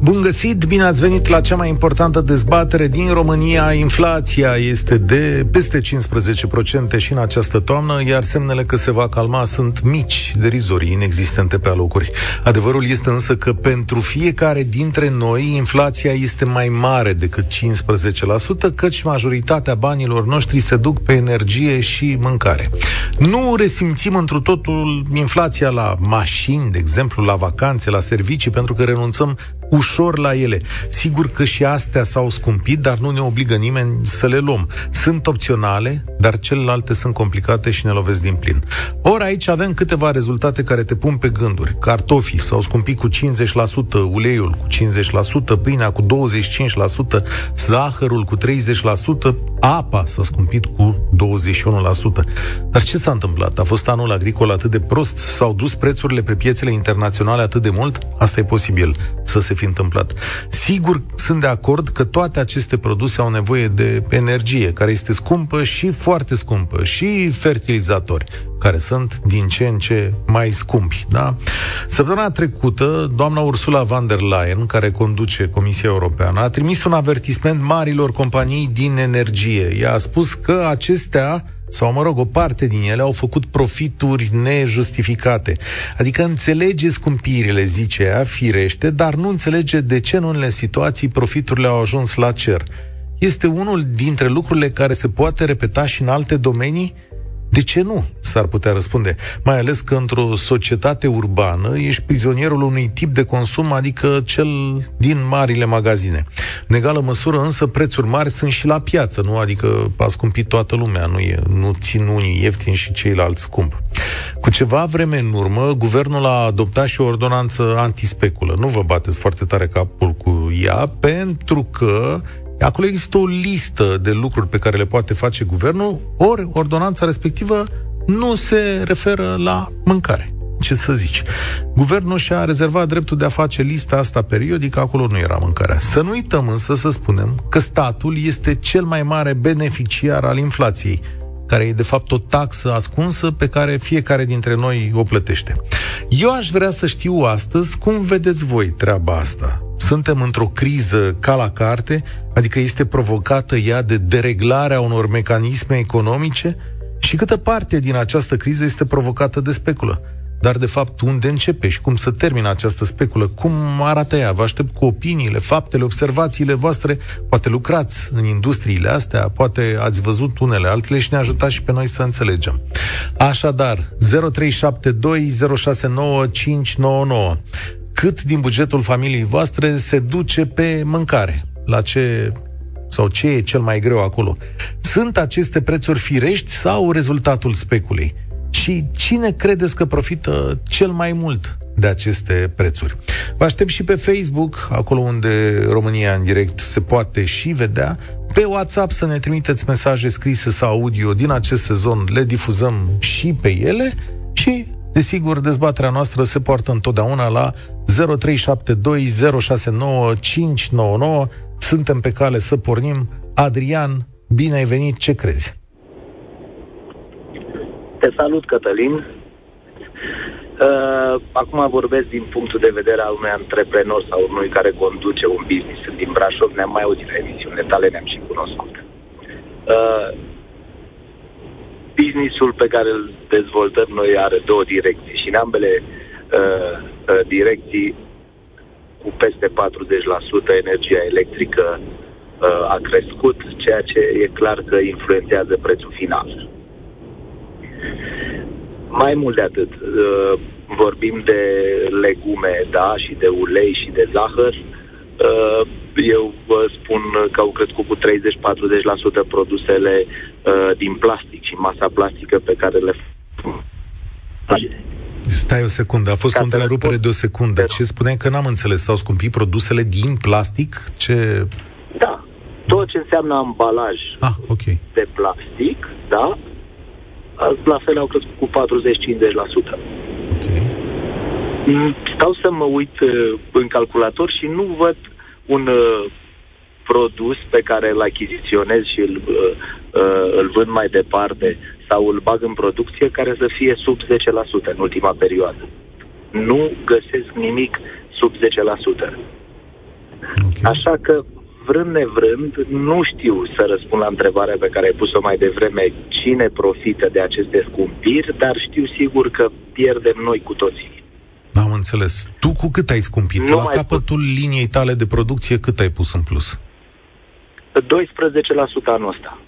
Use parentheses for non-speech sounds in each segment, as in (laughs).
Bun găsit, bine ați venit la cea mai importantă dezbatere din România. Inflația este de peste 15% și în această toamnă, iar semnele că se va calma sunt mici, derizorii, inexistente pe alocuri. Adevărul este însă că pentru fiecare dintre noi inflația este mai mare decât 15%, căci majoritatea banilor noștri se duc pe energie și mâncare. Nu resimțim întru totul inflația la mașini, de exemplu, la vacanțe, la servicii, pentru că renunțăm ușor la ele. Sigur că și astea s-au scumpit, dar nu ne obligă nimeni să le luăm. Sunt opționale, dar celelalte sunt complicate și ne lovesc din plin. Ori aici avem câteva rezultate care te pun pe gânduri. Cartofii s-au scumpit cu 50%, uleiul cu 50%, pâinea cu 25%, zahărul cu 30%, apa s-a scumpit cu 21%. Dar ce s-a întâmplat? A fost anul agricol atât de prost? S-au dus prețurile pe piețele internaționale atât de mult? Asta e posibil să se fi întâmplat. Sigur, sunt de acord că toate aceste produse au nevoie de energie, care este scumpă și foarte scumpă, și fertilizatori, care sunt din ce în ce mai scumpi. Da? Săptămâna trecută, doamna Ursula von der Leyen, care conduce Comisia Europeană, a trimis un avertisment marilor companii din energie. Ea a spus că acestea sau, mă rog, o parte din ele au făcut profituri nejustificate. Adică înțelege scumpirile, zice ea, firește, dar nu înțelege de ce în unele situații profiturile au ajuns la cer. Este unul dintre lucrurile care se poate repeta și în alte domenii de ce nu? S-ar putea răspunde. Mai ales că într-o societate urbană ești prizonierul unui tip de consum, adică cel din marile magazine. În egală măsură, însă, prețuri mari sunt și la piață, nu? Adică a scumpit toată lumea, nu, e, nu țin unii ieftini și ceilalți scump. Cu ceva vreme în urmă, guvernul a adoptat și o ordonanță antispeculă. Nu vă bateți foarte tare capul cu ea, pentru că Acolo există o listă de lucruri pe care le poate face guvernul, ori ordonanța respectivă nu se referă la mâncare. Ce să zici? Guvernul și-a rezervat dreptul de a face lista asta periodică, acolo nu era mâncarea. Să nu uităm însă să spunem că statul este cel mai mare beneficiar al inflației, care e de fapt o taxă ascunsă pe care fiecare dintre noi o plătește. Eu aș vrea să știu astăzi cum vedeți voi treaba asta suntem într-o criză ca la carte, adică este provocată ea de dereglarea unor mecanisme economice și câtă parte din această criză este provocată de speculă. Dar, de fapt, unde începe și cum să termină această speculă? Cum arată ea? Vă aștept cu opiniile, faptele, observațiile voastre. Poate lucrați în industriile astea, poate ați văzut unele altele și ne ajutați și pe noi să înțelegem. Așadar, 0372069599 cât din bugetul familiei voastre se duce pe mâncare, la ce sau ce e cel mai greu acolo. Sunt aceste prețuri firești sau rezultatul speculei? Și cine credeți că profită cel mai mult de aceste prețuri? Vă aștept și pe Facebook, acolo unde România în direct se poate și vedea, pe WhatsApp să ne trimiteți mesaje scrise sau audio din acest sezon, le difuzăm și pe ele și Desigur, dezbaterea noastră se poartă întotdeauna la 0372069599. Suntem pe cale să pornim. Adrian, bine ai venit, ce crezi? Te salut, Cătălin. Uh, acum vorbesc din punctul de vedere al unui antreprenor sau unui care conduce un business. din Brașov, ne-am mai auzit la emisiunile tale, ne-am și cunoscut. Uh, businessul pe care îl dezvoltăm noi are două direcții și în ambele uh, uh, direcții cu peste 40% energia electrică uh, a crescut, ceea ce e clar că influențează prețul final. Mai mult de atât, uh, vorbim de legume, da, și de ulei și de zahăr. Uh, eu vă spun că au crescut cu 30-40% produsele uh, din plastic și masa plastică pe care le Stai o secundă, a fost Ca o întrerupere de o secundă. Ce spuneai că n-am înțeles? S-au scumpit produsele din plastic? Ce... Da. Tot ce înseamnă ambalaj ah, okay. de plastic, da, la fel au crescut cu 40-50%. Okay. Mm, stau să mă uit uh, în calculator și nu văd un uh, produs pe care îl achiziționez și îl, uh, uh, îl vând mai departe sau îl bag în producție care să fie sub 10% în ultima perioadă. Nu găsesc nimic sub 10%. Okay. Așa că, vrând nevrând, nu știu să răspund la întrebarea pe care ai pus-o mai devreme, cine profită de aceste scumpiri, dar știu sigur că pierdem noi cu toții. Am înțeles. Tu cu cât ai scumpit? Nu La capătul pus. liniei tale de producție, cât ai pus în plus? 12% anul ăsta.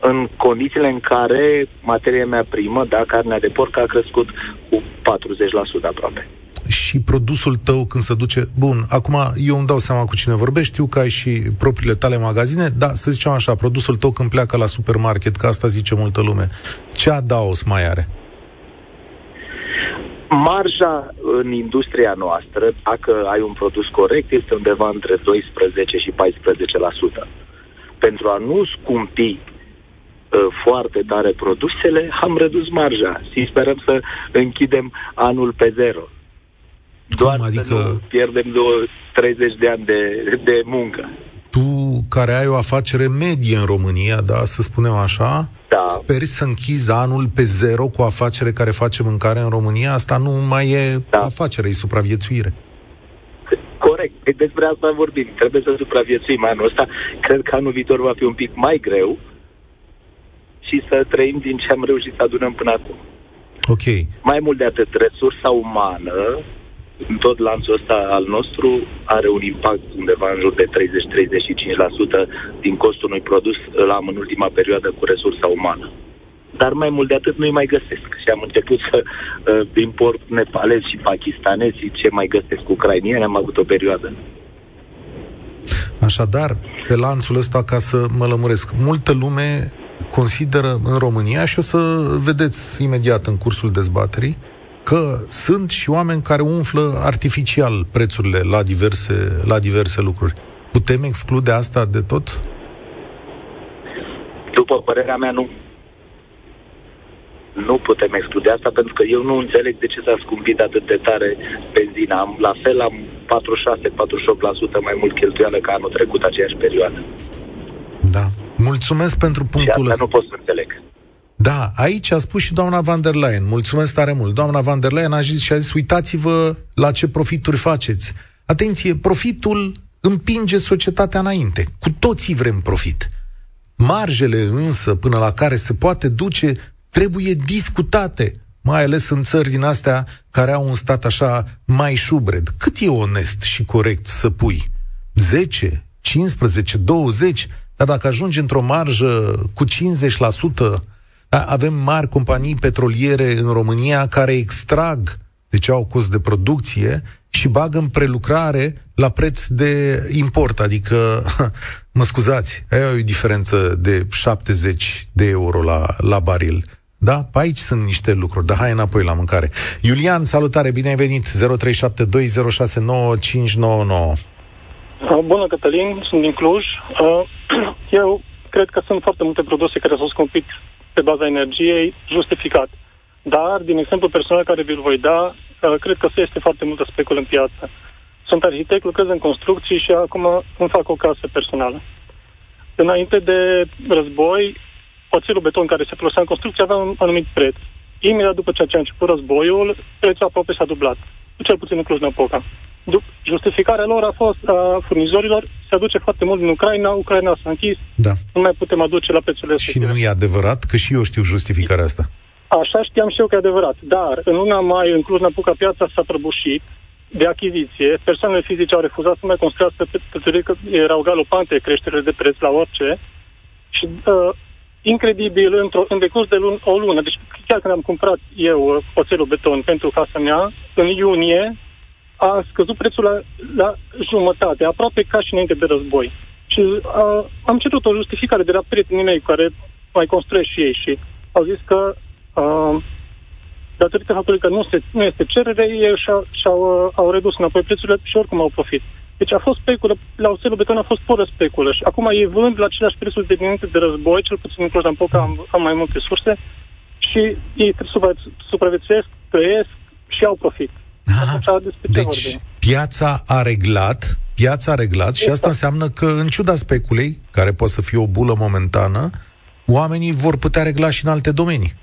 În condițiile în care materia mea primă, da, carnea de porc, a crescut cu 40% aproape și produsul tău când se duce... Bun, acum eu îmi dau seama cu cine vorbești, știu că ai și propriile tale magazine, dar să zicem așa, produsul tău când pleacă la supermarket, că asta zice multă lume, ce adaos mai are? Marja în industria noastră, dacă ai un produs corect, este undeva între 12 și 14%. Pentru a nu scumpi uh, foarte tare produsele, am redus marja și sperăm să închidem anul pe zero. Doar Cum, adică... să nu pierdem 30 de ani de, de muncă. Tu, care ai o afacere medie în România, da, să spunem așa, da. speri să închizi anul pe zero cu o afacere care face mâncare în România? Asta nu mai e da. afacere, e supraviețuire. Corect. Păi despre asta vorbim. Trebuie să supraviețuim anul ăsta. Cred că anul viitor va fi un pic mai greu și să trăim din ce am reușit să adunăm până acum. Ok. Mai mult de atât, resursa umană în tot lanțul ăsta al nostru are un impact undeva în jur de 30-35% din costul unui produs îl am în ultima perioadă cu resursa umană. Dar mai mult de atât nu-i mai găsesc. Și am început să uh, import nepalezi și pakistanezi ce mai găsesc ucrainieni, am avut o perioadă. Așadar, pe lanțul ăsta, ca să mă lămuresc, multă lume consideră în România și o să vedeți imediat în cursul dezbaterii că sunt și oameni care umflă artificial prețurile la diverse, la diverse lucruri. Putem exclude asta de tot? După părerea mea, nu. Nu putem exclude asta pentru că eu nu înțeleg de ce s-a scumpit atât de tare benzina. Am, la fel am 46-48% mai mult cheltuială ca anul trecut aceeași perioadă. Da. Mulțumesc pentru punctul ăsta. nu pot să înțeleg. Da, aici a spus și doamna van der Leyen. Mulțumesc tare mult. Doamna van der Leyen a zis și a zis, uitați-vă la ce profituri faceți. Atenție, profitul împinge societatea înainte. Cu toții vrem profit. Marjele însă până la care se poate duce trebuie discutate, mai ales în țări din astea care au un stat așa mai șubred. Cât e onest și corect să pui? 10, 15, 20? Dar dacă ajungi într-o marjă cu 50%, da, avem mari companii petroliere în România care extrag, deci au cost de producție, și bagă în prelucrare la preț de import, adică, (laughs) mă scuzați, aia e o diferență de 70 de euro la, la baril. Da? Pe aici sunt niște lucruri, dar hai înapoi la mâncare. Iulian, salutare, bine ai venit, 0372069599. Bună, Cătălin, sunt din Cluj. Uh, (clears throat) eu cred că sunt foarte multe produse care s-au scumpit pe baza energiei justificat. Dar, din exemplu personal care vi-l voi da, uh, cred că este foarte multă speculă în piață. Sunt arhitect, lucrez în construcții și acum îmi fac o casă personală. Înainte de război, oțelul beton care se folosea în construcție avea un anumit preț. Imediat după ce a început războiul, prețul aproape s-a dublat. Cel puțin în Cluj-Napoca. Justificarea lor a fost a furnizorilor, se aduce foarte mult din Ucraina, Ucraina s-a închis, da. nu mai putem aduce la prețurile Și nu e adevărat? Că și eu știu justificarea asta. Așa știam și eu că e adevărat. Dar în luna mai, în Cluj-Napoca, piața s-a prăbușit de achiziție. Persoanele fizice au refuzat să mai construiască pentru că erau galopante creșterile de preț la orice. Și uh, incredibil, într-o, în decurs de lun, o lună, deci chiar când am cumpărat eu uh, oțelul beton pentru casa mea, în iunie, a scăzut prețul la, la jumătate, aproape ca și înainte de război. Și a, am cerut o justificare de la prietenii mei care mai construiesc și ei și au zis că a, datorită faptului că nu, se, nu este cerere, ei și-au, și-au au redus înapoi prețurile și oricum au profit. Deci a fost speculă, la oțelul beton a fost pură speculă și acum ei vând la aceleași prețuri de dinainte de război, cel puțin în cluj am, am mai multe surse și ei supraviețuiesc, trăiesc și au profit. Aha. Deci, piața a reglat piața a reglat și asta înseamnă că, în ciuda speculei, care poate să fie o bulă momentană, oamenii vor putea regla și în alte domenii.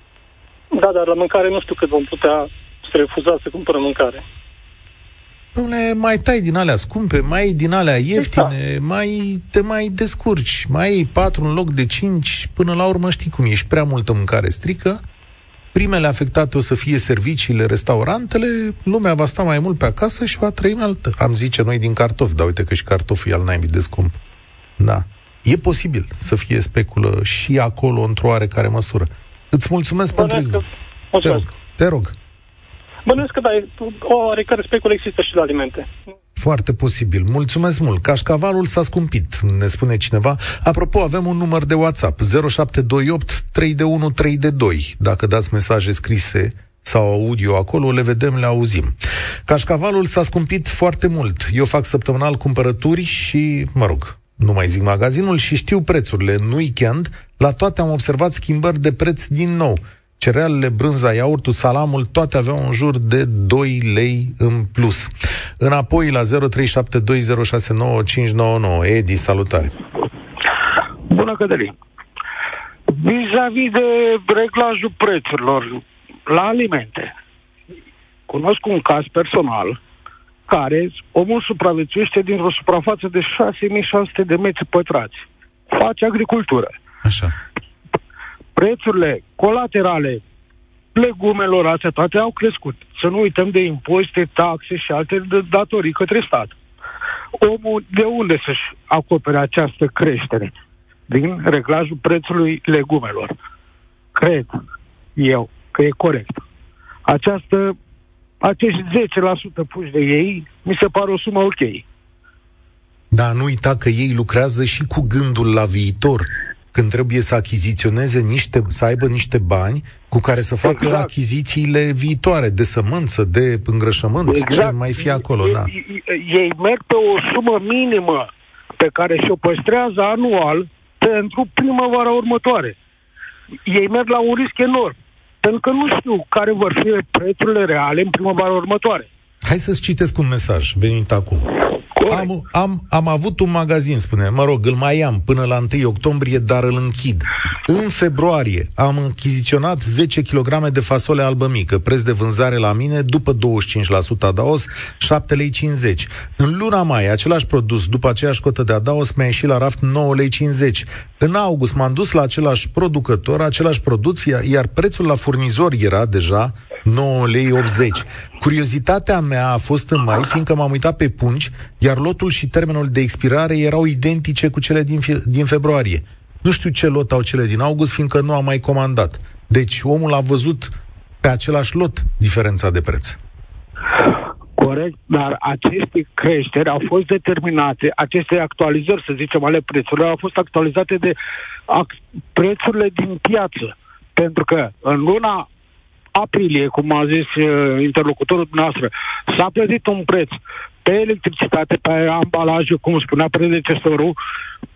Da, dar la mâncare nu știu cât vom putea să refuza să cumpărăm mâncare. Dom'le, mai tai din alea scumpe, mai ai din alea ieftine, exact. mai te mai descurci, mai ai patru în loc de cinci, până la urmă știi cum ești, prea multă mâncare strică, primele afectate o să fie serviciile, restaurantele, lumea va sta mai mult pe acasă și va trăi în altă. Am zice noi din cartofi, dar uite că și cartoful e al naibii de scump. Da. E posibil să fie speculă și acolo într-o oarecare măsură. Îți mulțumesc Bănesc pentru... Că... Te rog. Te rog. Bănuiesc că da, o oarecare speculă există și la alimente. Foarte posibil. Mulțumesc mult. Cașcavalul s-a scumpit, ne spune cineva. Apropo, avem un număr de WhatsApp 0728 3 de 1 3 de 2. Dacă dați mesaje scrise sau audio acolo, le vedem, le auzim. Cașcavalul s-a scumpit foarte mult. Eu fac săptămânal cumpărături și, mă rog, nu mai zic magazinul și știu prețurile. În weekend, la toate am observat schimbări de preț din nou cerealele, brânza, iaurtul, salamul, toate aveau în jur de 2 lei în plus. Înapoi la 0372069599. Edi, salutare! Bună, Cătălin! Vis-a-vis de reglajul prețurilor la alimente, cunosc un caz personal care omul supraviețuiește dintr-o suprafață de 6600 de metri pătrați. Face agricultură. Așa prețurile colaterale legumelor astea toate au crescut. Să nu uităm de impozite, taxe și alte datorii către stat. Omul de unde să-și acopere această creștere? Din reglajul prețului legumelor. Cred eu că e corect. Această, acești 10% puși de ei mi se pare o sumă ok. Da, nu uita că ei lucrează și cu gândul la viitor când trebuie să achiziționeze niște, să aibă niște bani cu care să facă exact. achizițiile viitoare, de sămânță, de îngrășământ, exact. ce mai fi acolo, ei, da. Ei merg pe o sumă minimă pe care și-o păstrează anual pentru primăvara următoare. Ei merg la un risc enorm, pentru că nu știu care vor fi prețurile reale în primăvara următoare. Hai să-ți citesc un mesaj venit acum. Am, am, am avut un magazin, spune, mă rog, îl mai am până la 1 octombrie, dar îl închid. În februarie am închiziționat 10 kg de fasole albă mică, preț de vânzare la mine, după 25% adaos, 7 lei 50. În luna mai, același produs, după aceeași cotă de adaos, mi-a ieșit la raft 9 lei 50. În august m-am dus la același producător, același producție, iar prețul la furnizor era deja 9 lei 80. Curiozitatea mea a fost în mai, fiindcă m-am uitat pe pungi, iar lotul și termenul de expirare erau identice cu cele din, din februarie. Nu știu ce lot au cele din august, fiindcă nu am mai comandat. Deci omul a văzut pe același lot diferența de preț. Corect, dar aceste creșteri au fost determinate, aceste actualizări, să zicem, ale prețurilor, au fost actualizate de ac- prețurile din piață. Pentru că în luna aprilie, cum a zis uh, interlocutorul noastră, s-a plătit un preț pe electricitate, pe ambalaje, cum spunea predecesorul,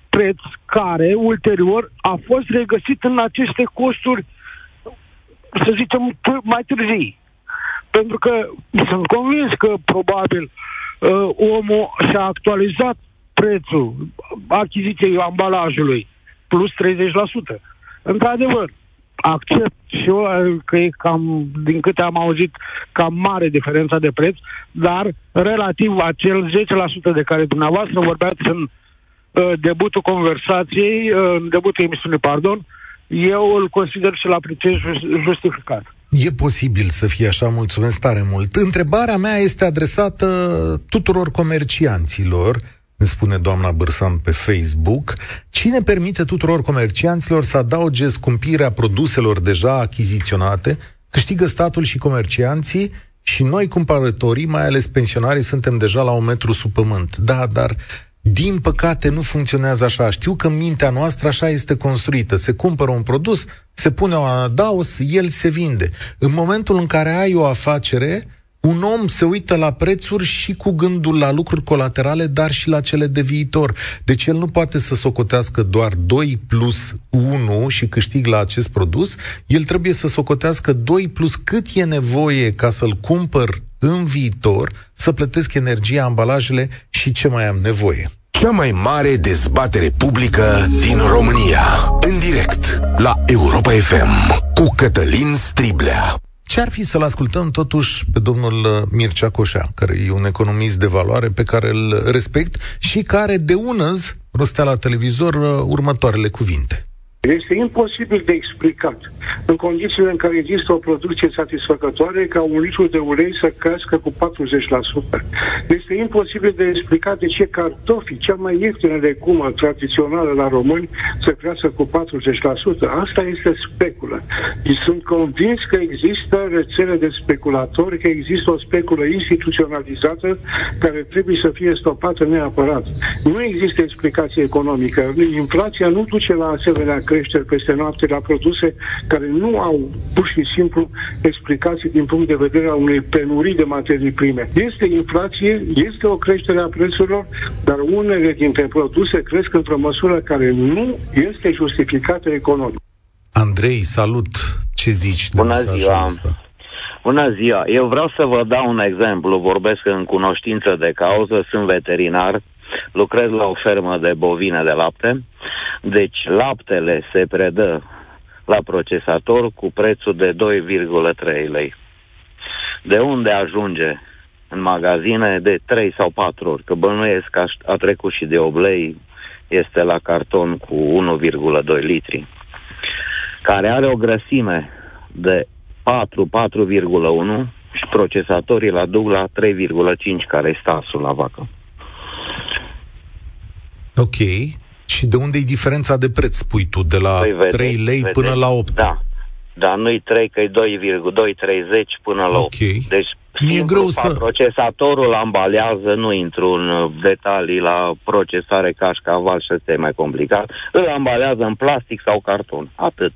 preț care ulterior a fost regăsit în aceste costuri, să zicem, mai târzii. Pentru că sunt convins că probabil uh, omul și-a actualizat prețul achiziției ambalajului plus 30%. Într-adevăr, accept și eu că e cam, din câte am auzit, cam mare diferența de preț, dar relativ acel 10% de care dumneavoastră vorbeați în uh, debutul conversației, uh, în debutul emisiunii, pardon, eu îl consider și l apreciez justificat. E posibil să fie așa, mulțumesc tare mult. Întrebarea mea este adresată tuturor comercianților îmi spune doamna Bârsan pe Facebook, cine permite tuturor comercianților să adauge scumpirea produselor deja achiziționate, câștigă statul și comercianții și noi, cumpărătorii, mai ales pensionarii, suntem deja la un metru sub pământ. Da, dar din păcate nu funcționează așa. Știu că mintea noastră așa este construită. Se cumpără un produs, se pune o adaos, el se vinde. În momentul în care ai o afacere, un om se uită la prețuri și cu gândul la lucruri colaterale, dar și la cele de viitor. Deci el nu poate să socotească doar 2 plus 1 și câștig la acest produs, el trebuie să socotească 2 plus cât e nevoie ca să-l cumpăr în viitor să plătesc energia, ambalajele și ce mai am nevoie. Cea mai mare dezbatere publică din România. În direct la Europa FM cu Cătălin Striblea. Ce ar fi să-l ascultăm totuși pe domnul uh, Mircea Coșea, care e un economist de valoare pe care îl respect și care de unăzi rostea la televizor uh, următoarele cuvinte. Este imposibil de explicat în condițiile în care există o producție satisfăcătoare ca un litru de ulei să crească cu 40%. Este imposibil de explicat de ce cartofii, cea mai ieftină legumă tradițională la români, să crească cu 40%. Asta este speculă. Și sunt convins că există rețele de speculatori, că există o speculă instituționalizată care trebuie să fie stopată neapărat. Nu există explicație economică. Inflația nu duce la asemenea creșteri peste noapte la produse care nu au pur și simplu explicații din punct de vedere a unei penurii de materii prime. Este inflație, este o creștere a prețurilor, dar unele dintre produse cresc într-o măsură care nu este justificată economic. Andrei, salut! Ce zici de Bună ziua! Asta? Bună ziua! Eu vreau să vă dau un exemplu. Vorbesc în cunoștință de cauză, sunt veterinar, lucrez la o fermă de bovine de lapte deci laptele se predă la procesator cu prețul de 2,3 lei. De unde ajunge în magazine de 3 sau 4 ori, că bănuiesc că a trecut și de 8 lei, este la carton cu 1,2 litri, care are o grăsime de 4, 4,1 și procesatorii la duc la 3,5, care e stasul la vacă. Ok. Și de unde e diferența de preț, spui tu, de la păi vede, 3 lei vede, până la 8? Da, dar nu-i 3, că e 2,230 până la 8. Okay. Deci Mi-e greu să... procesatorul ambalează, nu intru în detalii la procesare cașcaval și este mai complicat, îl ambalează în plastic sau carton. Atât.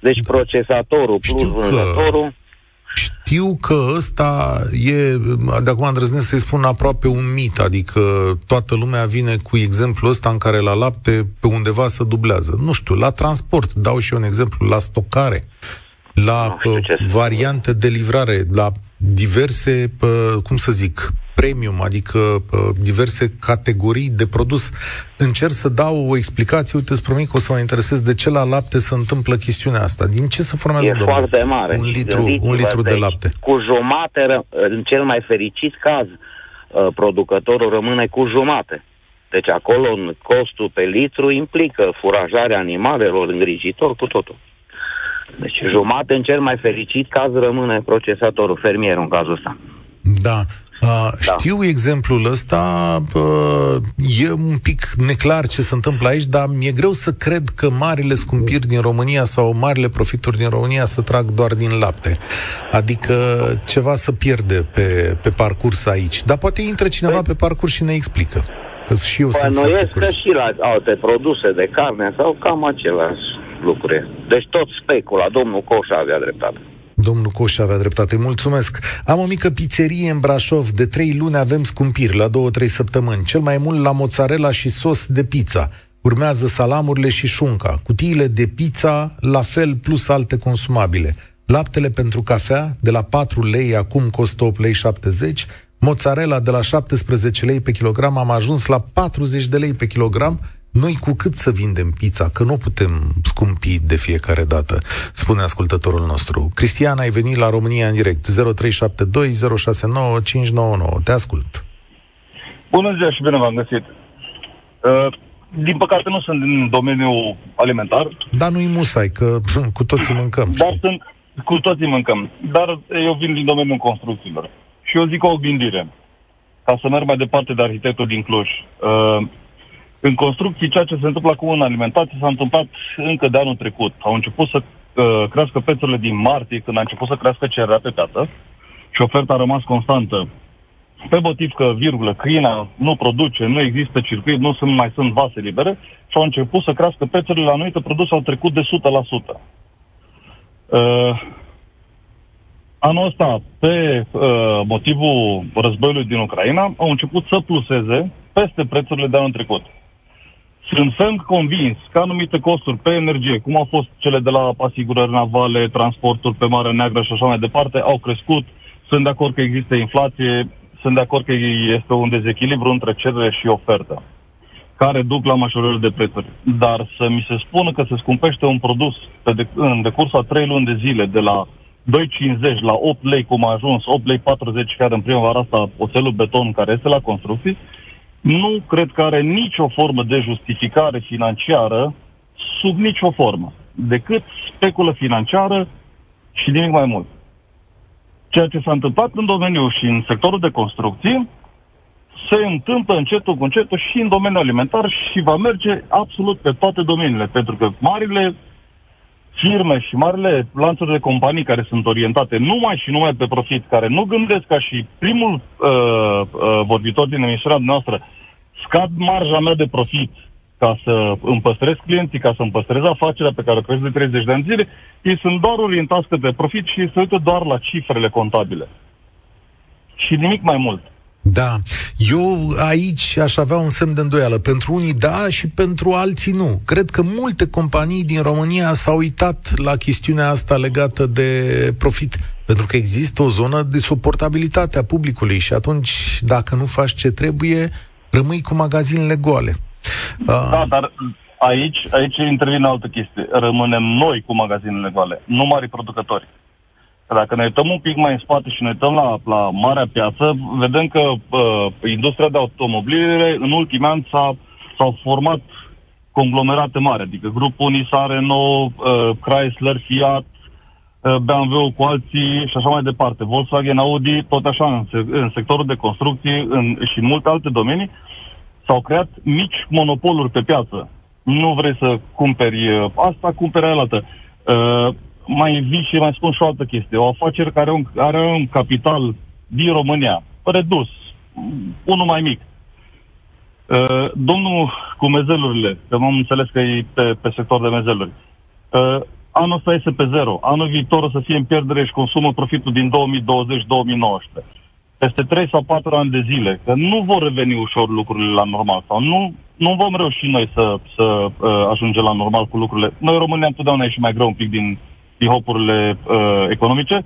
Deci da. procesatorul plus Știu vânzătorul... Că știu că ăsta e, de acum îndrăznesc să-i spun, aproape un mit, adică toată lumea vine cu exemplul ăsta în care la lapte pe undeva se dublează. Nu știu, la transport, dau și eu un exemplu, la stocare, la variante de livrare, la diverse, cum să zic, premium, adică diverse categorii de produs. Încerc să dau o explicație, uite, îți promit că o să mă interesez de ce la lapte se întâmplă chestiunea asta. Din ce se formează, E domnule? foarte mare. Un litru, un litru de lapte. Cu jumate, în cel mai fericit caz, uh, producătorul rămâne cu jumate. Deci acolo costul pe litru implică furajarea animalelor, îngrijitor, cu totul. Deci jumate în cel mai fericit caz rămâne procesatorul, fermierul în cazul ăsta. Da. Uh, da. Știu exemplul ăsta, uh, e un pic neclar ce se întâmplă aici, dar mi-e greu să cred că marile scumpiri din România sau marile profituri din România să trag doar din lapte. Adică ceva să pierde pe, pe parcurs aici. Dar poate intră cineva păi... pe parcurs și ne explică. Că și eu păi sunt foarte că și la alte produse de carne sau cam același lucruri. Deci tot specula, domnul Coșa avea dreptate. Domnul Coș avea dreptate. Mulțumesc. Am o mică pizzerie în Brașov. De trei luni avem scumpiri, la două-trei săptămâni. Cel mai mult la mozzarella și sos de pizza. Urmează salamurile și șunca. Cutiile de pizza, la fel, plus alte consumabile. Laptele pentru cafea, de la 4 lei, acum costă 8 lei 70. Mozzarella de la 17 lei pe kilogram am ajuns la 40 de lei pe kilogram noi cu cât să vindem pizza, că nu putem scumpi de fiecare dată, spune ascultătorul nostru. Cristian, ai venit la România în direct, 0372 069 599. Te ascult. Bună ziua și bine v-am găsit. Uh, din păcate nu sunt din domeniul alimentar. Dar nu-i musai, că (laughs) cu toții mâncăm. Dar știi? sunt, cu toții mâncăm. Dar eu vin din domeniul construcțiilor. Și eu zic o gândire. Ca să merg mai departe de arhitectul din Cluj. Uh, în construcții, ceea ce se întâmplă acum în alimentație s-a întâmplat încă de anul trecut. Au început să uh, crească prețurile din martie, când a început să crească cererea pe piață și oferta a rămas constantă. Pe motiv că, virgulă, China nu produce, nu există circuit, nu sunt, mai sunt vase libere și au început să crească prețurile la anumite produse, au trecut de 100%. Uh, anul ăsta, pe uh, motivul războiului din Ucraina, au început să pluseze peste prețurile de anul trecut. Sunt ferm convins că anumite costuri pe energie, cum au fost cele de la asigurări navale, transporturi pe Mare Neagră și așa mai departe, au crescut Sunt de acord că există inflație, sunt de acord că este un dezechilibru între cerere și ofertă, care duc la majorări de prețuri. Dar să mi se spună că se scumpește un produs pe de, în decursul a 3 luni de zile de la 2,50 la 8 lei, cum a ajuns, 8 lei 40 chiar în primăvara asta, oțelul beton care este la construcții, nu cred că are nicio formă de justificare financiară sub nicio formă, decât speculă financiară și nimic mai mult. Ceea ce s-a întâmplat în domeniu și în sectorul de construcții se întâmplă încetul cu încetul și în domeniul alimentar și va merge absolut pe toate domeniile, pentru că marile firme și marile lanțuri de companii care sunt orientate numai și numai pe profit, care nu gândesc ca și primul uh, uh, vorbitor din emisiunea noastră, scad marja mea de profit ca să îmi păstrez clienții, ca să îmi păstrez afacerea pe care o cresc de 30 de ani zile, ei sunt doar orientați pe profit și se uită doar la cifrele contabile. Și nimic mai mult. Da, eu aici aș avea un semn de îndoială. Pentru unii da și pentru alții nu. Cred că multe companii din România s-au uitat la chestiunea asta legată de profit, pentru că există o zonă de suportabilitate a publicului și atunci, dacă nu faci ce trebuie, rămâi cu magazinele goale. Da, uh... dar aici, aici intervine altă chestie. Rămânem noi cu magazinele goale, nu mari producători. Dacă ne uităm un pic mai în spate și ne uităm la, la marea piață, vedem că uh, industria de automobile în ultimii ani s-a, s-au format conglomerate mari, adică grupul Nissan, Renault, uh, Chrysler, Fiat, uh, BMW cu alții și așa mai departe. Volkswagen, Audi, tot așa, în, în sectorul de construcții în, și în multe alte domenii, s-au creat mici monopoluri pe piață. Nu vrei să cumperi uh, asta, cumperi aia altă. Uh, mai vii și mai spun și o altă chestie. O afacere care are un, are un capital din România, redus, unul mai mic. Uh, domnul cu mezelurile, că am înțeles că e pe, pe sector de mezeluri, uh, anul ăsta este pe zero. Anul viitor o să fie în pierdere și consumă profitul din 2020-2019. Peste 3 sau 4 ani de zile, că nu vor reveni ușor lucrurile la normal sau nu, nu vom reuși noi să, să uh, ajungem la normal cu lucrurile. Noi România întotdeauna și mai greu un pic din, hopurile uh, economice.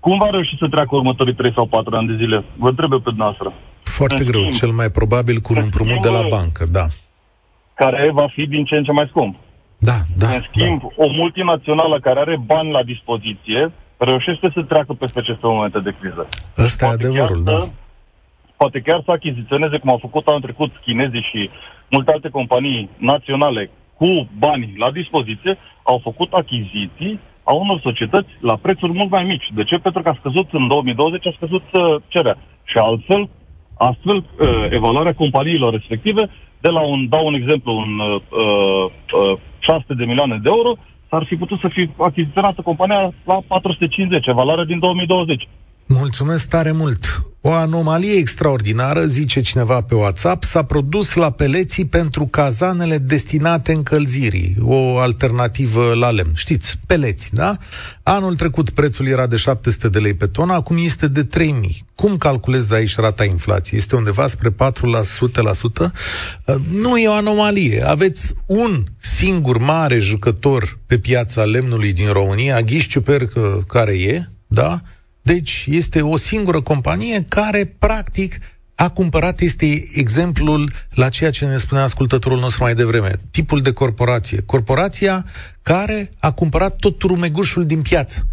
Cum va reuși să treacă următorii 3 sau 4 ani de zile? Vă trebuie pe noastră. Foarte în greu, schimb, cel mai probabil cu un împrumut de la bancă, da. Care va fi din ce în ce mai scump. Da, da. În schimb, da. o multinațională care are bani la dispoziție reușește să treacă peste aceste momente de criză. Ăsta e adevărul, da. Să, poate chiar să achiziționeze, cum au făcut anul trecut chinezii și multe alte companii naționale cu bani la dispoziție, au făcut achiziții a unor societăți la prețuri mult mai mici. De ce? Pentru că a scăzut în 2020, a scăzut uh, cererea. Și altfel, astfel, uh, evaluarea companiilor respective, de la un, dau un exemplu, un uh, uh, 600 de milioane de euro, ar fi putut să fie achiziționată compania la 450, evaluarea din 2020. Mulțumesc tare mult! O anomalie extraordinară, zice cineva pe WhatsApp, s-a produs la peleții pentru cazanele destinate încălzirii, o alternativă la lemn. Știți, peleți, da? Anul trecut prețul era de 700 de lei pe tonă, acum este de 3000. Cum calculezi aici rata inflației? Este undeva spre 4%? Nu e o anomalie. Aveți un singur mare jucător pe piața lemnului din România, Ghișciu Percă, care e, da? Deci este o singură companie care, practic, a cumpărat, este exemplul la ceea ce ne spunea ascultătorul nostru mai devreme, tipul de corporație. Corporația care a cumpărat tot rumegușul din piață.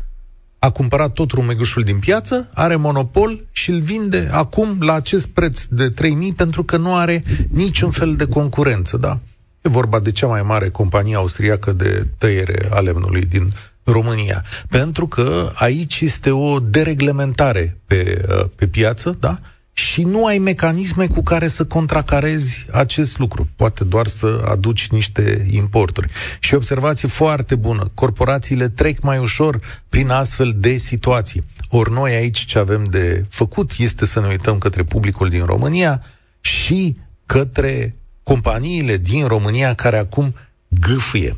A cumpărat tot rumegușul din piață, are monopol și îl vinde acum la acest preț de 3000 pentru că nu are niciun fel de concurență, da? E vorba de cea mai mare companie austriacă de tăiere a lemnului din România. Pentru că aici este o dereglementare pe, uh, pe piață, da? Și nu ai mecanisme cu care să contracarezi acest lucru. Poate doar să aduci niște importuri. Și observație foarte bună. Corporațiile trec mai ușor prin astfel de situații. Ori noi aici ce avem de făcut este să ne uităm către publicul din România și către companiile din România care acum gâfâie.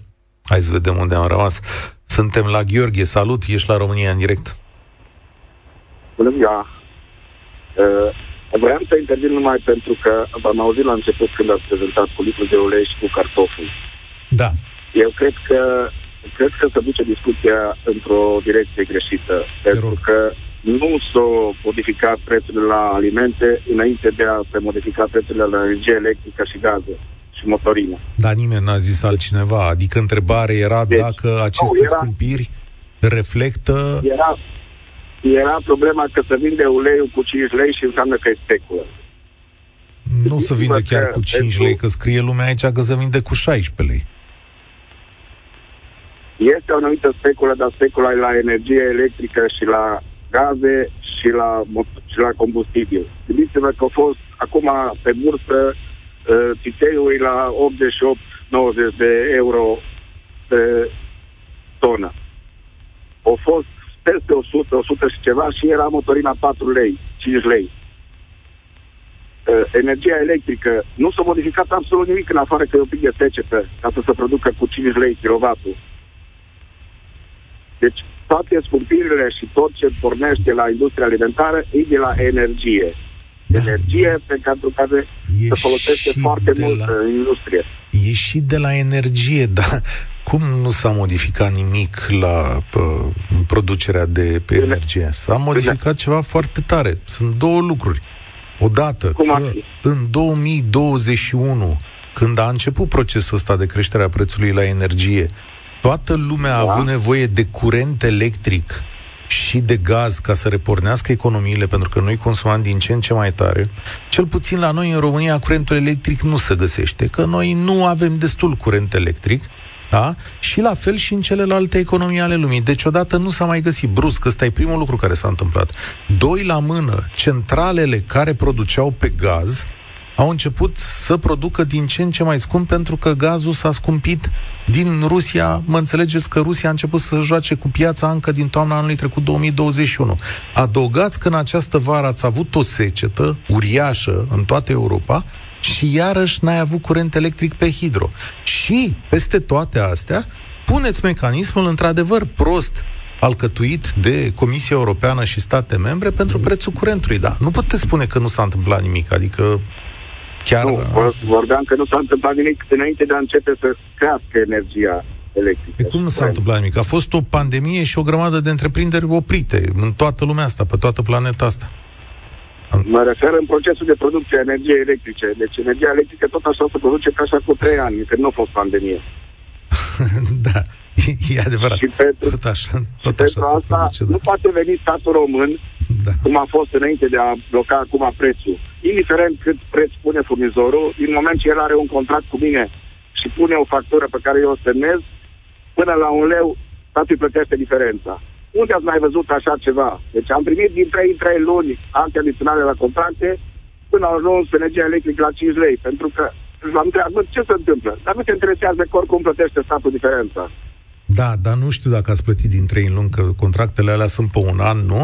Hai să vedem unde am rămas. Suntem la Gheorghe. Salut, ești la România în direct. Bună ziua! Uh, vreau să intervin numai pentru că v-am auzit la început când ați prezentat cu litru de ulei și cu cartoful. Da. Eu cred că cred că se duce discuția într-o direcție greșită. Pentru că nu s-au modificat prețurile la alimente înainte de a se modifica prețurile la energie electrică și gaze și motorină. Dar nimeni n-a zis altcineva. Adică întrebarea era deci, dacă aceste nu, era, scumpiri reflectă... Era, era problema că se vinde uleiul cu 5 lei și înseamnă că e speculă. Nu se vinde chiar cu 5 lei, că scrie lumea aici că se vinde cu 16 lei. Este o anumită speculă, dar specula e la energie electrică și la gaze și la, și la combustibil. Gândiți-vă că a fost acum pe bursă uh, țițeiul e la 88-90 de euro pe tonă. Au fost peste 100, 100 și ceva și era motorina 4 lei, 5 lei. Uh, energia electrică nu s-a modificat absolut nimic în afară că e o pic de secetă ca să se producă cu 5 lei kilovatul. Deci toate scumpirile și tot ce pornește la industria alimentară e de la energie. Da. Energie pe care e se folosește foarte mult la... în industrie. E și de la energie, (laughs) dar cum nu s-a modificat nimic la pă, producerea de pe energie? S-a modificat ceva foarte tare. Sunt două lucruri. Odată Cum că în 2021, când a început procesul ăsta de creștere a prețului la energie, toată lumea da. a avut nevoie de curent electric și de gaz ca să repornească economiile, pentru că noi consumăm din ce în ce mai tare, cel puțin la noi în România curentul electric nu se găsește, că noi nu avem destul curent electric, da? Și la fel și în celelalte economii ale lumii. Deci odată nu s-a mai găsit brusc, ăsta e primul lucru care s-a întâmplat. Doi la mână, centralele care produceau pe gaz au început să producă din ce în ce mai scump pentru că gazul s-a scumpit din Rusia. Mă înțelegeți că Rusia a început să joace cu piața încă din toamna anului trecut 2021. Adăugați că în această vară ați avut o secetă uriașă în toată Europa și iarăși n-ai avut curent electric pe hidro. Și, peste toate astea, puneți mecanismul într-adevăr prost alcătuit de Comisia Europeană și state membre pentru prețul curentului. Da, nu puteți spune că nu s-a întâmplat nimic, adică Chiar... Nu, vorbeam că nu s-a întâmplat nimic înainte de a începe să crească energia electrică. E cum nu s-a întâmplat nimic? A fost o pandemie și o grămadă de întreprinderi oprite în toată lumea asta, pe toată planeta asta. Mă refer în procesul de producție a energiei electrice. Deci energia electrică tot așa se produce ca așa cu trei ani, că nu a fost pandemie. (laughs) da, e adevărat. Și pentru, tot așa, tot așa pentru asta produce, da. nu poate veni statul român, da. cum a fost înainte de a bloca acum prețul. Indiferent cât preț pune furnizorul, din moment ce el are un contract cu mine și pune o factură pe care eu o semnez, până la un leu, statul plătește diferența. Unde ați mai văzut așa ceva? Deci am primit din 3 în 3 luni alte adiționale la contracte, până au ajuns energia electrică la 5 lei, pentru că l-am întrebat, ce se întâmplă? Dar nu te interesează că oricum plătește statul diferența. Da, dar nu știu dacă ați plătit din 3 în luni, că contractele alea sunt pe un an, nu?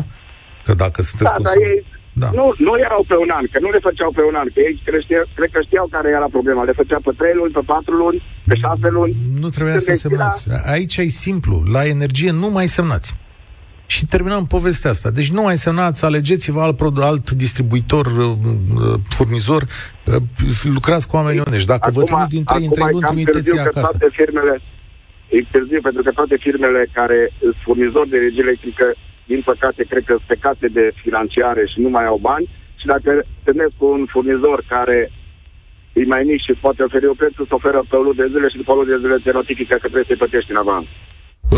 Că dacă sunteți da, dar ei, da. Nu, nu erau pe un an, că nu le făceau pe un an, că ei creșteau, cred că știau care era problema. Le făcea pe 3 luni, pe 4 luni, pe 6 luni. Nu trebuia să semnați. Era... Aici e simplu. La energie nu mai semnați. Și terminăm povestea asta. Deci nu mai semnați, alegeți-vă alt, alt distribuitor, uh, uh, furnizor, uh, lucrați cu oamenii onești. Dacă acum, vă trimit din 3 în 3 luni, trimiteți acasă. Toate firmele, e târziu pentru că toate firmele care sunt furnizori de energie electrică, din păcate, cred că specate de financiare și nu mai au bani și dacă întâlnesc cu un furnizor care e mai mic și poate oferi o preț, să oferă pe o lună de zile și după o lună de zile te notifică că trebuie să-i plătești în avans.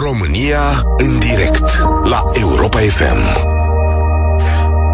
România în direct la Europa FM.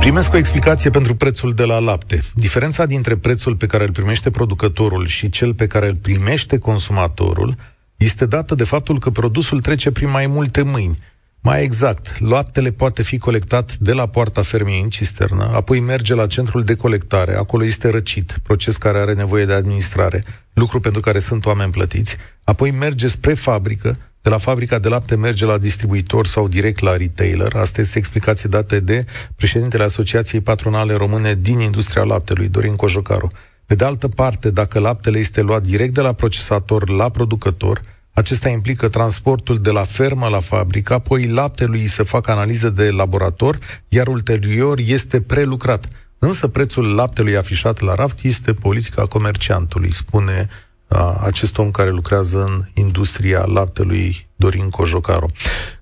Primesc o explicație pentru prețul de la lapte. Diferența dintre prețul pe care îl primește producătorul și cel pe care îl primește consumatorul este dată de faptul că produsul trece prin mai multe mâini. Mai exact, laptele poate fi colectat de la poarta fermei în cisternă, apoi merge la centrul de colectare, acolo este răcit, proces care are nevoie de administrare, lucru pentru care sunt oameni plătiți, apoi merge spre fabrică, de la fabrica de lapte merge la distribuitor sau direct la retailer. Asta este explicație dată de președintele Asociației Patronale Române din industria laptelui, Dorin Cojocaru. Pe de altă parte, dacă laptele este luat direct de la procesator la producător, acesta implică transportul de la fermă la fabrică, apoi laptelui se fac analize de laborator, iar ulterior este prelucrat. Însă prețul laptelui afișat la raft este politica comerciantului, spune a, acest om care lucrează în industria laptelui Dorin Cojocaru.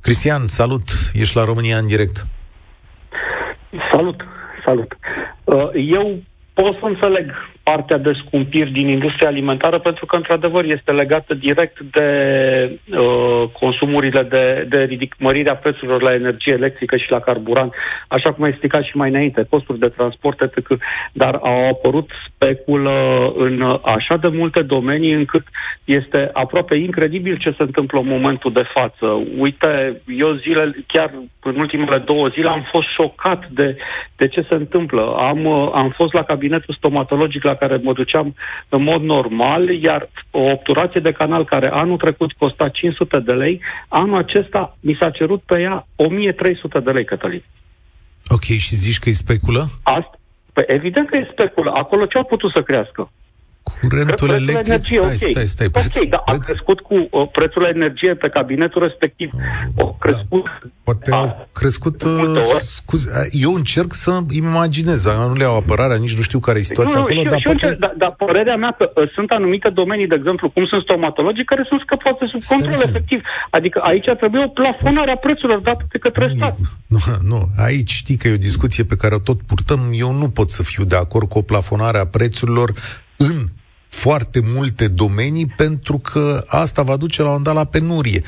Cristian, salut! Ești la România în direct. Salut, salut. Uh, eu pot să înțeleg partea de scumpiri din industria alimentară pentru că, într-adevăr, este legată direct de uh, consumurile de, de ridic, mărirea prețurilor la energie electrică și la carburant, așa cum ai explicat și mai înainte, costuri de transport, etc. Dar au apărut speculă în așa de multe domenii încât este aproape incredibil ce se întâmplă în momentul de față. Uite, eu zile, chiar în ultimele două zile am fost șocat de, de ce se întâmplă. Am, am fost la cabinetul stomatologic la care mă duceam în mod normal, iar o obturație de canal care anul trecut costa 500 de lei, anul acesta mi s-a cerut pe ea 1300 de lei, Cătălin. Ok, și zici că e speculă? Asta, Păi evident că e speculă. Acolo ce au putut să crească? Curentul electric, energie, stai, okay. stai, stai, preț, Ok, dar preț... a crescut cu uh, prețul la energie pe cabinetul respectiv. O da, crescut... Da, poate a, au crescut... Uh, scuze, eu încerc să imaginez, nu le iau apărarea, nici nu știu care e situația nu, acolo, și, dar și poate... Încerc, dar, dar părerea mea că uh, sunt anumite domenii, de exemplu, cum sunt stomatologii, care sunt scăpate sub stai control efectiv. Adică aici trebuie o plafonare a prețurilor date de către stat. Nu, nu, aici știi că e o discuție pe care o tot purtăm. Eu nu pot să fiu de acord cu o plafonare a prețurilor în foarte multe domenii pentru că asta va duce la un dat la penurie.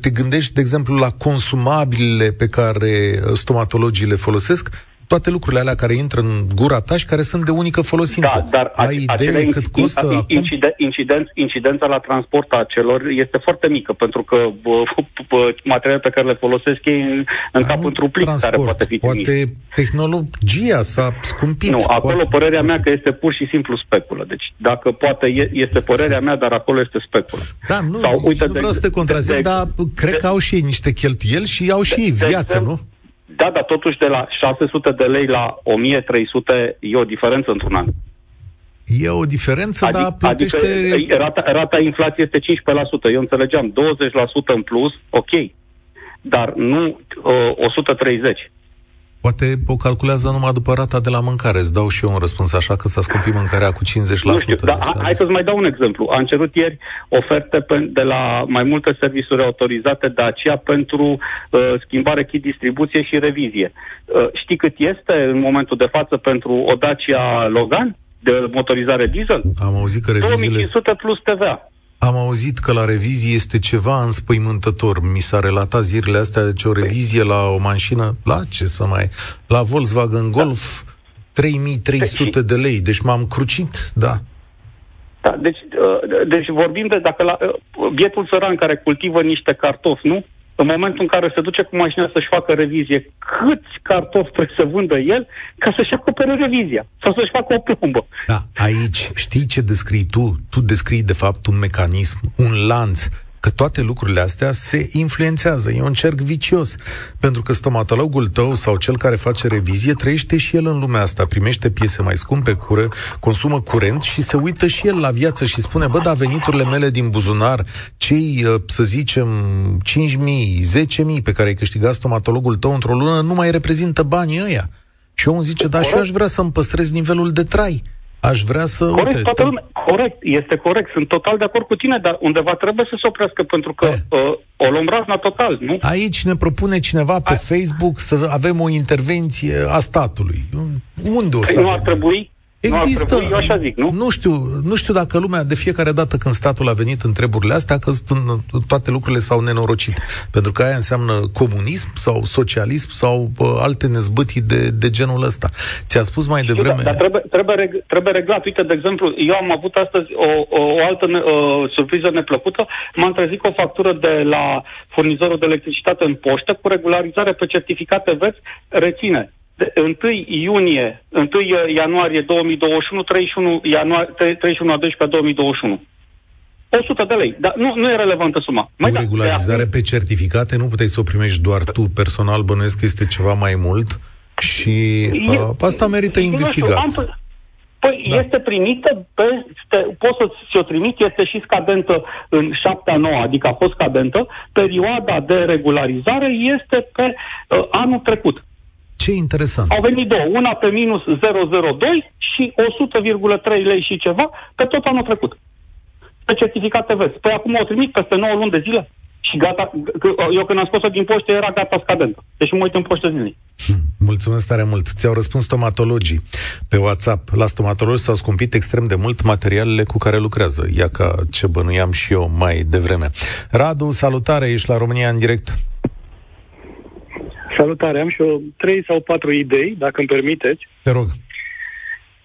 Te gândești, de exemplu, la consumabilele pe care stomatologii le folosesc? Toate lucrurile alea care intră în gura ta și care sunt de unică folosință. Da, dar Ai idee cât costă inciden, incident, incidența la transport a celor este foarte mică, pentru că bă, (laughs) bă, materialele pe care le folosesc ei în, în cap într-un plic care poate fi trimis. Poate tehnologia s-a scumpit. Nu, acolo poate, părerea poate. mea că este pur și simplu speculă. Deci dacă poate, este părerea mea, dar acolo este speculă. Da, nu, Sau, uite, nu vreau de, să te contrazic, dar cred de, că au și ei niște cheltuieli și au și ei viață, nu? Da, dar totuși de la 600 de lei la 1300 e o diferență într-un an. E o diferență, adic, dar plătește... Adică rata, rata inflației este 15%. Eu înțelegeam 20% în plus, ok, dar nu uh, 130%. Poate o calculează numai după rata de la mâncare. Îți dau și eu un răspuns așa că s-a scumpit mâncarea cu 50%. Nu știu, dar hai să-ți mai dau un exemplu. Am cerut ieri oferte pe, de la mai multe servisuri autorizate de aceea pentru uh, schimbare, kit distribuție și revizie. Uh, știi cât este în momentul de față pentru o Dacia Logan? de motorizare diesel? Am auzit că reviziile... 2500 plus TVA. Am auzit că la revizie este ceva înspăimântător. Mi s-a relatat zilele astea, deci o revizie la o mașină, la ce să mai... La Volkswagen Golf, 3300 de lei. Deci m-am crucit, da. Da, deci, uh, deci vorbim de dacă la uh, bietul săran care cultivă niște cartofi, nu? În momentul în care se duce cu mașina să-și facă revizie, câți cartofi trebuie să vândă el ca să-și acopere revizia sau să-și facă o plombă. Da, aici știi ce descrii tu? Tu descrii de fapt un mecanism, un lanț că toate lucrurile astea se influențează. E un cerc vicios. Pentru că stomatologul tău sau cel care face revizie trăiește și el în lumea asta, primește piese mai scumpe, cură, consumă curent și se uită și el la viață și spune, bă, da, veniturile mele din buzunar, cei, uh, să zicem, 5.000, 10.000 pe care ai câștigat stomatologul tău într-o lună, nu mai reprezintă banii ăia. Și omul zice, da, și eu aș vrea să-mi păstrez nivelul de trai. Aș vrea să... Corect, uite, toată lumea, corect, este corect. Sunt total de acord cu tine, dar undeva trebuie să se oprească, pentru că uh, o luăm razna total, nu? Aici ne propune cineva pe A... Facebook să avem o intervenție a statului. Unde o să păi Nu ar trebui? Există, nu, eu așa zic, nu? Nu știu, nu știu dacă lumea, de fiecare dată când statul a venit în treburile astea, că toate lucrurile s-au nenorocit. Pentru că aia înseamnă comunism sau socialism sau uh, alte nezbâtii de, de genul ăsta. Ți-a spus mai știu, devreme... Dar trebuie, trebuie, reg- trebuie reglat. Uite, de exemplu, eu am avut astăzi o, o, o altă ne, o, surpriză neplăcută. M-am trezit cu o factură de la furnizorul de electricitate în poștă cu regularizare pe certificate veți, reține 1 iunie, 1 ianuarie 2021, 31 ianuarie, 31 a 12 2021. 100 de lei. Dar nu, nu e relevantă suma. Mai da, regularizare pe certificate nu puteai să o primești doar tu personal, bănuiesc că este ceva mai mult și e, uh, asta merită investigat. Nu știu, am, Păi da. este primită, peste, poți să ți-o trimit, este și scadentă în 7 9 adică a fost scadentă. Perioada de regularizare este pe uh, anul trecut. Ce interesant. Au venit două. Una pe minus 002 și 100,3 lei și ceva pe tot anul trecut. Pe certificate vezi. Păi acum o trimit peste 9 luni de zile. și gata, că, eu când am scos-o din poștă era gata scadentă. Deci mă uit în poștă zilnic. Hmm, mulțumesc tare mult. Ți-au răspuns stomatologii pe WhatsApp. La stomatologi s-au scumpit extrem de mult materialele cu care lucrează. Ia ca ce bănuiam și eu mai devreme. Radu, salutare, ești la România în direct. Salutare, am și eu trei sau patru idei, dacă îmi permiteți. Te rog.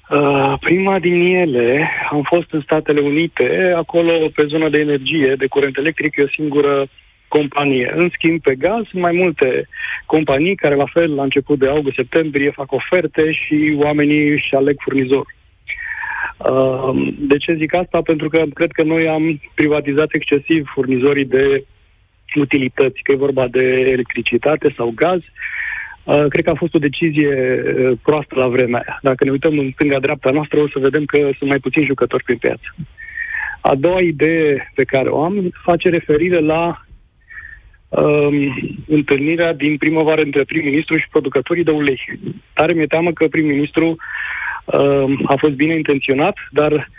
Uh, prima din ele, am fost în Statele Unite, acolo pe zona de energie, de curent electric, e o singură companie. În schimb, pe gaz sunt mai multe companii care, la fel, la început de august-septembrie, fac oferte și oamenii își aleg furnizorul. Uh, de ce zic asta? Pentru că cred că noi am privatizat excesiv furnizorii de utilități, că e vorba de electricitate sau gaz. Uh, cred că a fost o decizie uh, proastă la vremea aia. Dacă ne uităm în stânga-dreapta noastră, o să vedem că sunt mai puțini jucători pe piață. A doua idee pe care o am face referire la um, întâlnirea din primăvară între prim-ministru și producătorii de ulei. Tare mi-e teamă că prim-ministru um, a fost bine intenționat, dar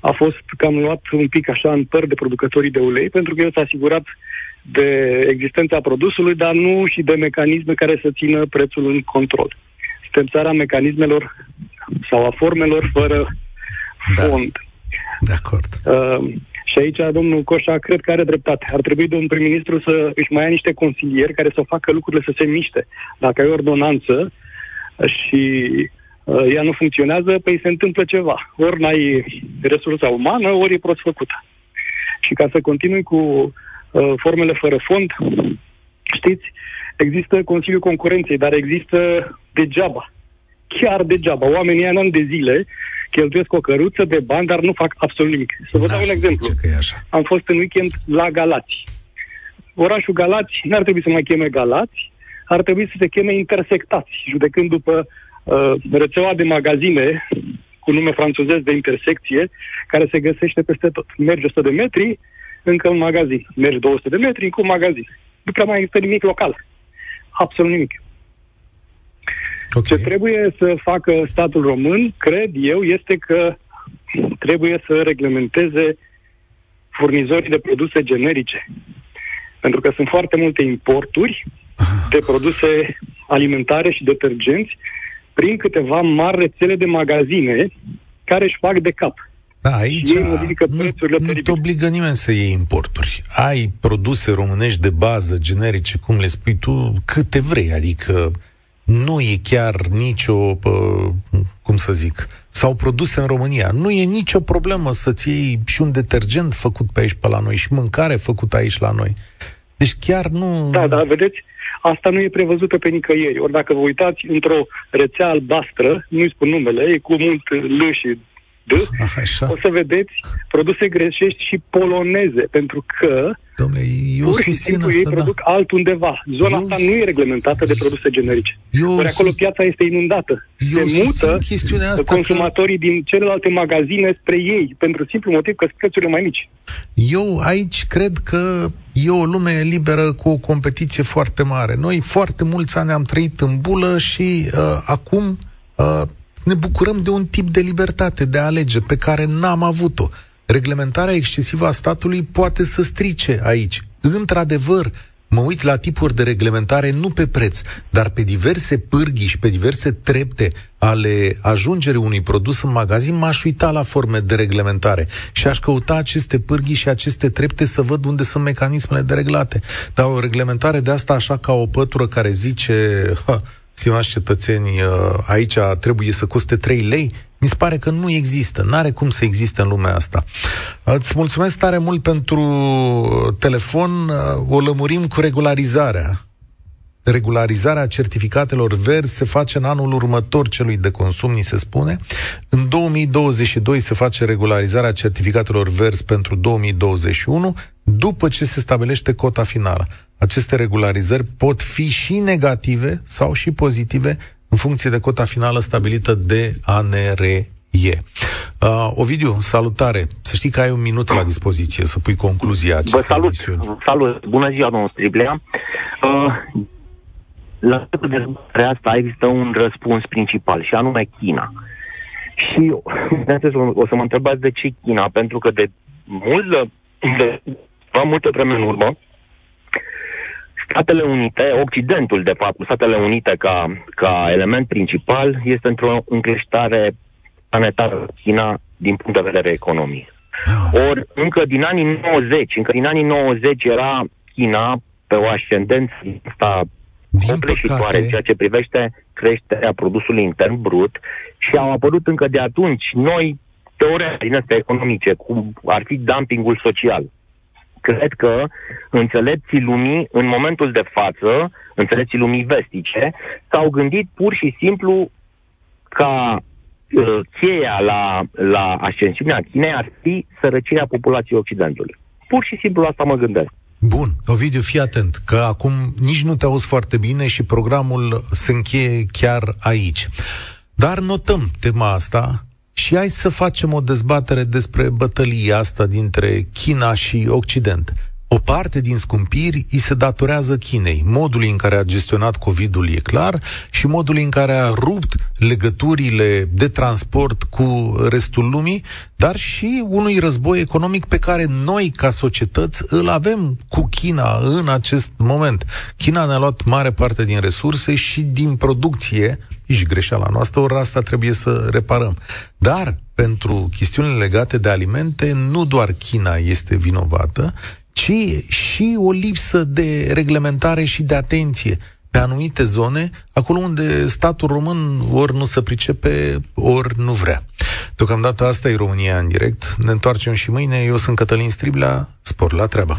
a fost cam luat un pic așa în păr de producătorii de ulei, pentru că el s-a asigurat uh, de existența produsului, dar nu și de mecanisme care să țină prețul în control. Suntem țara mecanismelor sau a formelor fără da. fond. De acord. Uh, și aici domnul Coșa cred că are dreptate. Ar trebui domnul prim-ministru să își mai ia niște consilieri care să facă lucrurile să se miște. Dacă ai ordonanță și uh, ea nu funcționează, păi se întâmplă ceva. Ori n-ai resursa umană, ori e prost făcută. Și ca să continui cu Uh, formele fără fond. Știți, există Consiliul Concurenței, dar există degeaba. Chiar degeaba. Oamenii în ani de zile cheltuiesc o căruță de bani, dar nu fac absolut nimic. Să vă dau un exemplu. Am fost în weekend la Galați. Orașul Galați n-ar trebui să mai cheme Galați, ar trebui să se cheme intersectați, judecând după uh, rețeaua de magazine cu nume franțuzez de intersecție, care se găsește peste tot. Mergi 100 de metri, încă un magazin. Mergi 200 de metri, încă un magazin. Nu prea mai există nimic local. Absolut nimic. Okay. Ce trebuie să facă statul român, cred eu, este că trebuie să reglementeze furnizorii de produse generice. Pentru că sunt foarte multe importuri de produse alimentare și detergenți prin câteva mari rețele de magazine care își fac de cap. Da, aici și ei modifică prețurile nu, nu te obligă nimeni să iei importuri. Ai produse românești de bază, generice, cum le spui tu, câte vrei, adică nu e chiar nicio, cum să zic, sau produse în România. Nu e nicio problemă să-ți iei și un detergent făcut pe aici pe la noi și mâncare făcută aici la noi. Deci chiar nu... Da, da, vedeți, asta nu e prevăzută pe nicăieri. Ori dacă vă uitați într-o rețea albastră, nu-i spun numele, e cu mult L și D, Așa. o să vedeți produse greșești și poloneze, pentru că Dom'le, eu pur și simplu asta, ei da. produc altundeva. Zona eu asta nu e reglementată de produse generice. Eu Ori acolo piața este inundată. Eu Se mută asta consumatorii că... din celelalte magazine spre ei, pentru simplu motiv că sunt prețurile mai mici. Eu aici cred că e o lume liberă cu o competiție foarte mare. Noi foarte mulți ani am trăit în bulă și uh, acum uh, ne bucurăm de un tip de libertate de a alege pe care n-am avut-o. Reglementarea excesivă a statului poate să strice aici. Într-adevăr, mă uit la tipuri de reglementare nu pe preț, dar pe diverse pârghii și pe diverse trepte ale ajungerii unui produs în magazin, m-aș uita la forme de reglementare și aș căuta aceste pârghii și aceste trepte să văd unde sunt mecanismele dereglate. Dar o reglementare de asta așa ca o pătură care zice... Ha, stimați cetățeni, uh, aici trebuie să coste 3 lei, mi se pare că nu există, nu are cum să existe în lumea asta. Îți mulțumesc tare mult pentru telefon, uh, o lămurim cu regularizarea. Regularizarea certificatelor verzi se face în anul următor celui de consum, ni se spune. În 2022 se face regularizarea certificatelor verzi pentru 2021, după ce se stabilește cota finală. Aceste regularizări pot fi și negative sau și pozitive în funcție de cota finală stabilită de ANRE. Uh, Ovidiu, salutare. Să știi că ai un minut la dispoziție să pui concluzia acestei Vă salut. Emisiuni. Salut. Bună ziua, domnul Striblea. Uh, la dezbaterea asta există un răspuns principal și anume China. Și o să mă întrebați de ce China, pentru că de mult, de, de multă vreme în urmă, Statele Unite, Occidentul, de fapt, Statele Unite ca, ca element principal, este într-o încreștare planetară China din punct de vedere economic. Ori încă din anii 90, încă din anii 90 era China pe o ascendență asta copleșitoare în ceea ce privește creșterea produsului intern brut și au apărut încă de atunci noi teorii din astea economice, cum ar fi dumpingul social. Cred că înțelepții lumii, în momentul de față, înțelepții lumii vestice, s-au gândit pur și simplu ca uh, cheia la, la ascensiunea Chinei ar fi sărăcirea populației Occidentului. Pur și simplu asta mă gândesc. Bun, Ovidiu, fii atent, că acum nici nu te auzi foarte bine și programul se încheie chiar aici. Dar notăm tema asta și hai să facem o dezbatere despre bătălia asta dintre China și Occident. O parte din scumpiri îi se datorează Chinei. Modului în care a gestionat COVID-ul e clar și modului în care a rupt legăturile de transport cu restul lumii, dar și unui război economic pe care noi, ca societăți, îl avem cu China în acest moment. China ne-a luat mare parte din resurse și din producție, și greșeala noastră, ori asta trebuie să reparăm. Dar pentru chestiunile legate de alimente, nu doar China este vinovată, ci și o lipsă de reglementare și de atenție pe anumite zone, acolo unde statul român ori nu se pricepe, ori nu vrea. Deocamdată asta e România în direct. Ne întoarcem și mâine. Eu sunt Cătălin Striblea. Spor la treabă.